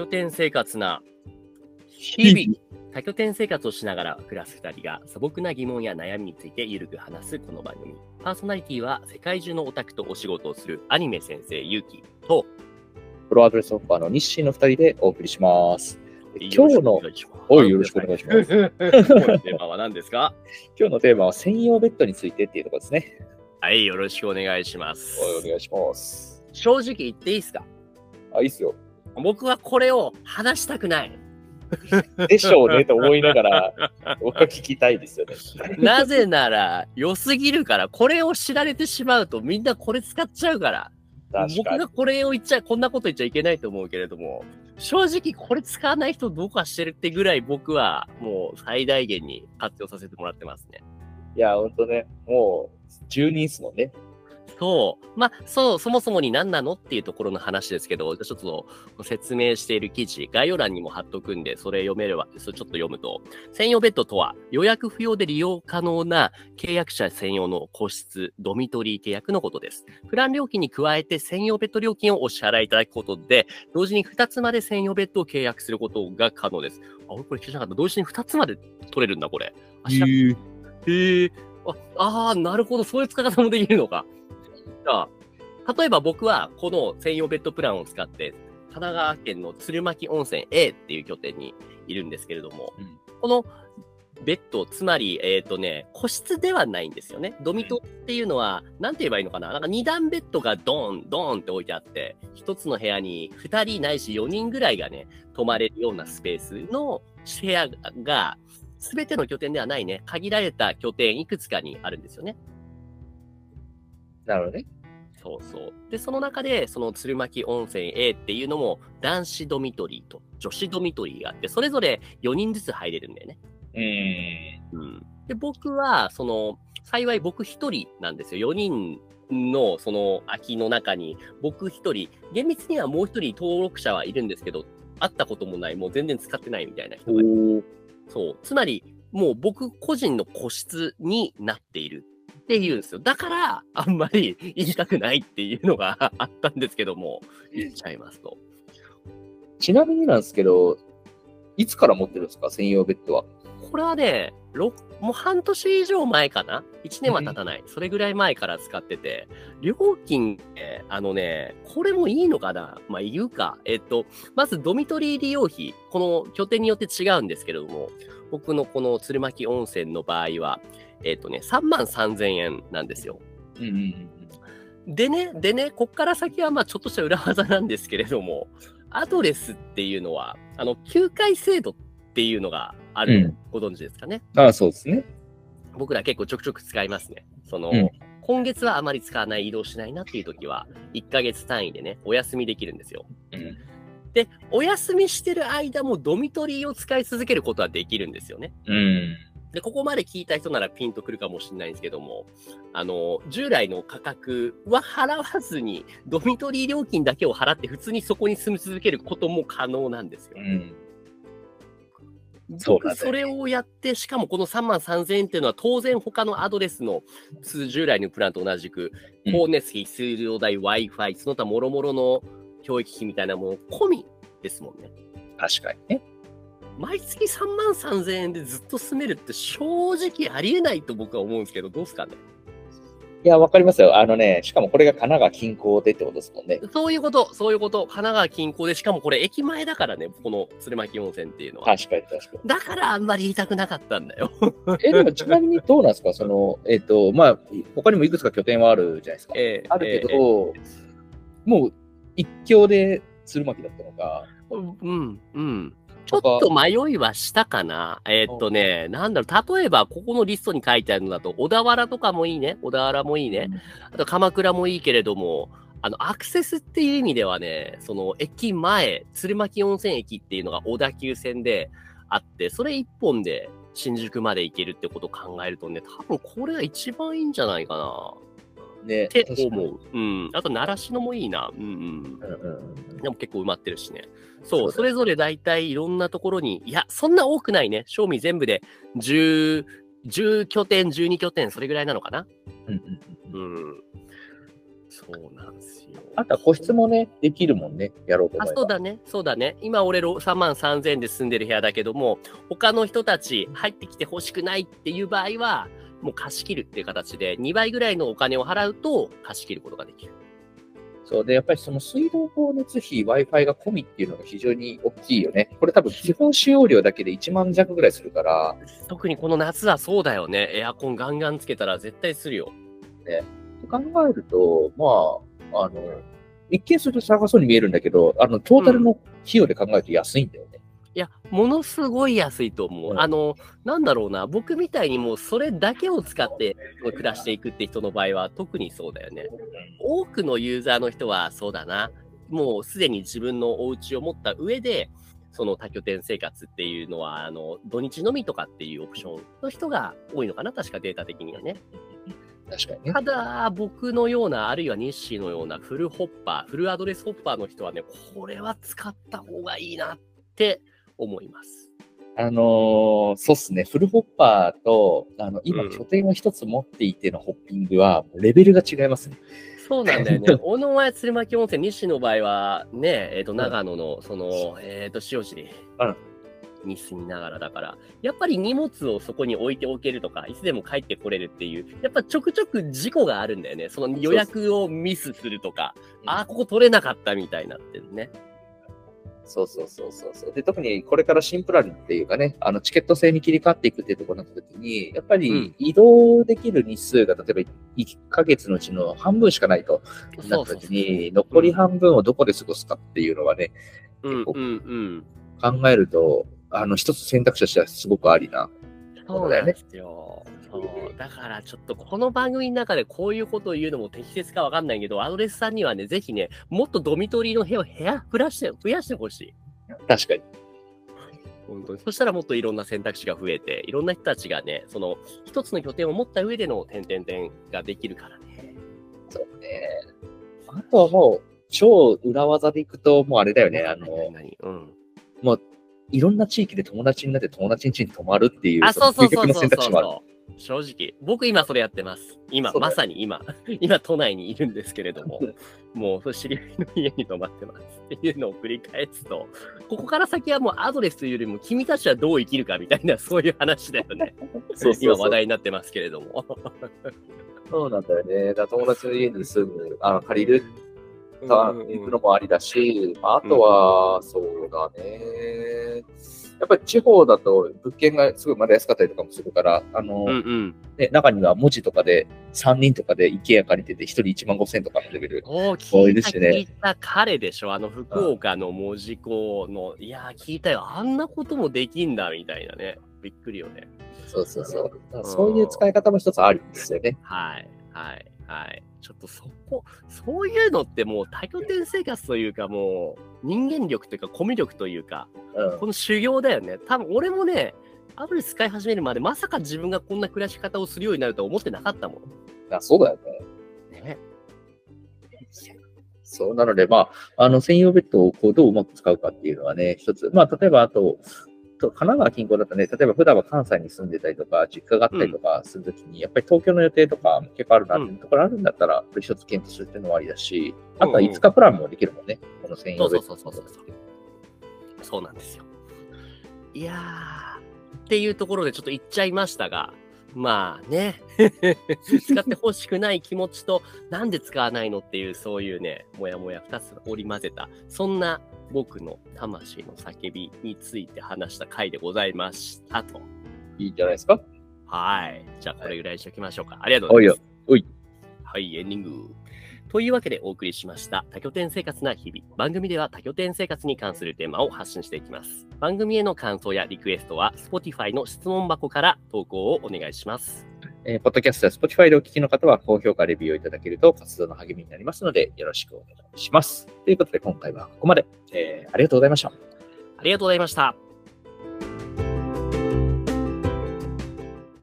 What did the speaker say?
拠点生活な日々、多拠点生活をしながら暮らす2人が素朴な疑問や悩みについてゆるく話すこの番組。パーソナリティは世界中のオタクとお仕事をするアニメ先生ゆうきと、プロアドレスオファーの日清の2人でお送りします。今日の、おいよろしくお願いします 今日のテーマは何ですか？今日のテーマは専用ベッドについてっていうところですね。はい、よろしくお願いします。お願いします。正直言っていいですか？あ、いいっすよ。僕はこれを話したくない。でしょうねと思いながら、僕は聞きたいですよね。なぜなら、良すぎるから、これを知られてしまうとみんなこれ使っちゃうから。僕が。これを言っちゃ、こんなこと言っちゃいけないと思うけれども、正直これ使わない人どうかしてるってぐらい僕はもう最大限に活用させてもらってますね。いや、ほんとね、もう、住人っすもんね。そう。まあ、そう、そもそもに何なのっていうところの話ですけど、ちょっと説明している記事、概要欄にも貼っとくんで、それ読めれば、それちょっと読むと、専用ベッドとは、予約不要で利用可能な契約者専用の個室、ドミトリー契約のことです。プラン料金に加えて専用ベッド料金をお支払いいただくことで、同時に2つまで専用ベッドを契約することが可能です。あ、俺これ聞いてなかった。同時に2つまで取れるんだ、これ。あ知らんへえ。ああー、なるほど。そういう使い方もできるのか。例えば僕はこの専用ベッドプランを使って、神奈川県の鶴巻温泉 A っていう拠点にいるんですけれども、うんこのベッド、つまり、えっ、とね、個室ではないんですよね。ドミトっていうのは、なんて言えばいいのかな？なんか二段ベッドがドーン、ドーンって置いてあって、一つの部屋に二人ないし四人ぐらいがね、泊まれるようなスペースの部屋が、すべての拠点ではないね、限られた拠点いくつかにあるんですよね。なるほどね。そうそう。で、その中で、その鶴巻温泉 A っていうのも、男子ドミトリーと女子ドミトリーがあって、それぞれ4人ずつ入れるんだよね。うーん。うん。で、僕は、その、幸い僕1人なんですよ。4人の、その、空きの中に、僕1人、厳密にはもう1人登録者はいるんですけど、会ったこともない、もう全然使ってないみたいな人がいるそう。つまり、もう僕個人の個室になっているっていうんですよ。だから、あんまり言いたくないっていうのが あったんですけども、言っちゃいますと。ちなみになんですけど、いつから持ってるんですか専用ベッドは？これはね、ろもう半年以上前かな ?1 年は経たない。それぐらい前から使ってて、料金、ね、あのね、これもいいのかな？まあ言うか。えっと、まずドミトリー利用費、この拠点によって違うんですけれども、僕のこの鶴巻温泉の場合は、えっとね、3万3000円なんですよ。うんうんうん。でね、でね、こっから先はまあちょっとした裏技なんですけれども、アドレスっていうのは、あの、休会制度っていうのがある、うんご存知ですかね？ああ、そうですね。僕ら結構ちょくちょく使いますね。その、うん今月はあまり使わない、移動しないなっていう時は、1ヶ月単位でね、お休みできるんですよ。うん。で、お休みしてる間もドミトリーを使い続けることはできるんですよね。うん。で、ここまで聞いた人ならピンとくるかもしれないんですけども、あの、従来の価格は払わずに、ドミトリー料金だけを払って普通にそこに住み続けることも可能なんですよう。ん。それをやって、しかもこの3万3000円っていうのは当然他のアドレスの通従来のプランと同じく、うん光熱費、水道代、Wi-Fi、その他諸々の教育費みたいなもの込みですもんね。確かにね。毎月3万3000円でずっと住めるって正直ありえないと僕は思うんですけど、どうですかねいや、わかりますよ。あのね、しかもこれが神奈川近郊でってことですもんね。そういうこと、そういうこと。神奈川近郊で、しかもこれ駅前だからね、この鶴巻温泉っていうのは。確かに確かに。だからあんまり言いたくなかったんだよ。え、でもちなみにどうなんですか？その、えっ、と、まあ、他にもいくつか拠点はあるじゃないですか。ええあるけど、ええもう一強で鶴巻だったのか。うん、うん。ちょっと迷いはしたかな。えーっとね、なんだろう、例えば、ここのリストに書いてあるのだと、小田原とかもいいね。小田原もいいね。あと、鎌倉もいいけれども、あの、アクセスっていう意味ではね、その、駅前、鶴巻温泉駅っていうのが小田急線であって、それ一本で新宿まで行けるってことを考えるとね、多分これが一番いいんじゃないかな。ね。って思う。うん。あと、習志野もいいな。うんうん。うんうん。でも結構埋まってるしね。そう、それぞれ大体いろんなところに、いや、そんな多くないね。賞味全部で10、10拠点、12拠点、それぐらいなのかな。うんうんうんうん。そうなんですよ。あとは個室もね、できるもんね、やろうと思あえば。そうだね、そうだね。今、俺、3万3000円で住んでる部屋だけども、他の人たち入ってきてほしくないっていう場合は、もう貸し切るっていう形で、2倍ぐらいのお金を払うと貸し切ることができる。そうで、やっぱりその水道光熱費、Wi-Fi が込みっていうのが非常に大きいよね。これ多分基本使用料だけで1万弱ぐらいするから、特にこの夏はそうだよね。エアコンガンガンつけたら絶対するよ。と考えると、まあ、あの、一見すると高そうに見えるんだけど、あの、トータルの費用で考えると安いんだよね。いや、ものすごい安いと思う。うんあの、なんだろうな、僕みたいにもうそれだけを使って暮らしていくって人の場合は特にそうだよね。多くのユーザーの人はそうだな、もうすでに自分のお家を持った上で、その多拠点生活っていうのは、あの、土日のみとかっていうオプションの人が多いのかな、確かデータ的にはね。確かにね。ただ、僕のような、あるいは日誌のようなフルホッパー、フルアドレスホッパーの人はね、これは使った方がいいなって思います。あのーそうっすね。フルホッパーと、あの、今うん拠点を一つ持っていてのホッピングは、レベルが違いますね。そうなんだよね。小野前鶴巻温泉、西の場合はね、えっ、と、長野の、その、えっ、と、塩尻うんに住みながらだから、やっぱり荷物をそこに置いておけるとか、いつでも帰ってこれるっていう、やっぱちょくちょく事故があるんだよね。その予約をミスするとか、あー、ここ取れなかったみたいになってるね。そうそうそうそうそう。で、特にこれからシンプラリっていうかね、あの、チケット制に切り替わっていくっていうところになった時に、やっぱうんり移動できる日数が、例えば1ヶ月のうちの半分しかないとなった時に、残り半分をどこで過ごすかっていうのはね、うんうんうん。考えると、あの、一つ選択肢としてはすごくありな。そうなんですよ。そうだからちょっとこの番組の中でこういうことを言うのも適切かわかんないけど、アドレスさんにはね、ぜひね、もっとドミトリーの部屋を部屋増やして、増やしてほしい。確かに。本当に。そしたらもっといろんな選択肢が増えて、いろんな人たちがね、その一つの拠点を持った上での点々点ができるからね。そうね。あとはもう、超裏技でいくと、もうあれだよね、あの、うん。いろんな地域で友達になって友達ん家に泊まるっていう、あ、そうそうそうそう選択肢もある。そう。正直、僕今それやってます。今、まさに今、今都内にいるんですけれども、もう知り合いの家に泊まってますっていうのを繰り返すと、ここから先はもうアドレスというよりも君たちはどう生きるかみたいな そういう話だよね。そう今話題になってますけれども。そうなんだよね。だ友達の家に住む、あの借りる、行くのもありだし、あとは、そうだね。やっぱり地方だと物件がすごいまだ安かったりとかもするから、あの、うんうん。ね、中には文字とかで3人とかで IKEA 借りてて1人1万5千とかのレベル。お聞いた、いですね聞いた彼でしょあの福岡の門司港の、いやー聞いたよ。あんなこともできんだみたいなね。びっくりよね。そうそうそう。そういう使い方も一つありですよね。はい、はい、はい。ちょっとそこ、そういうのってもう多拠点生活というかもう人間力というかコミュ力というか、うん。この修行だよね。多分俺もね、アプリ使い始めるまでまさか自分がこんな暮らし方をするようになるとは思ってなかったもん。あそうだよね。ね。そう、なので、まあ、あの、専用ベッドをこうどううまく使うかっていうのはね、一つ。まあ、例えば、あと、と神奈川近郊だとね、例えば普段は関西に住んでたりとか、実家があったりとかするときに、やっぱり東京の予定とか結構あるなっていうところあるんだったら、これ一つ検討するっていうのもありだし、あとは5日プランもできるもんね、この専用ベッド。そうそうそうそうそうなんですよ。いやー、っていうところでちょっと言っちゃいましたが、まあね、使ってほしくない気持ちと、なんで使わないのっていう、そういうね、もやもや二つ織り交ぜた、そんな僕の魂の叫びについて話した回でございましたと。いいんじゃないですか？はい。じゃあ、これぐらいにしておきましょうか。ありがとうございます。おいはい、エンディング。というわけでお送りしました多拠点生活な日々。番組では多拠点生活に関するテーマを発信していきます。番組への感想やリクエストは Spotify の質問箱から投稿をお願いします。えーポッドキャストや Spotify でお聞きの方は高評価、レビューをいただけると活動の励みになりますので、よろしくお願いします。ということで、今回はここまで。えーありがとうございました。ありがとうございました。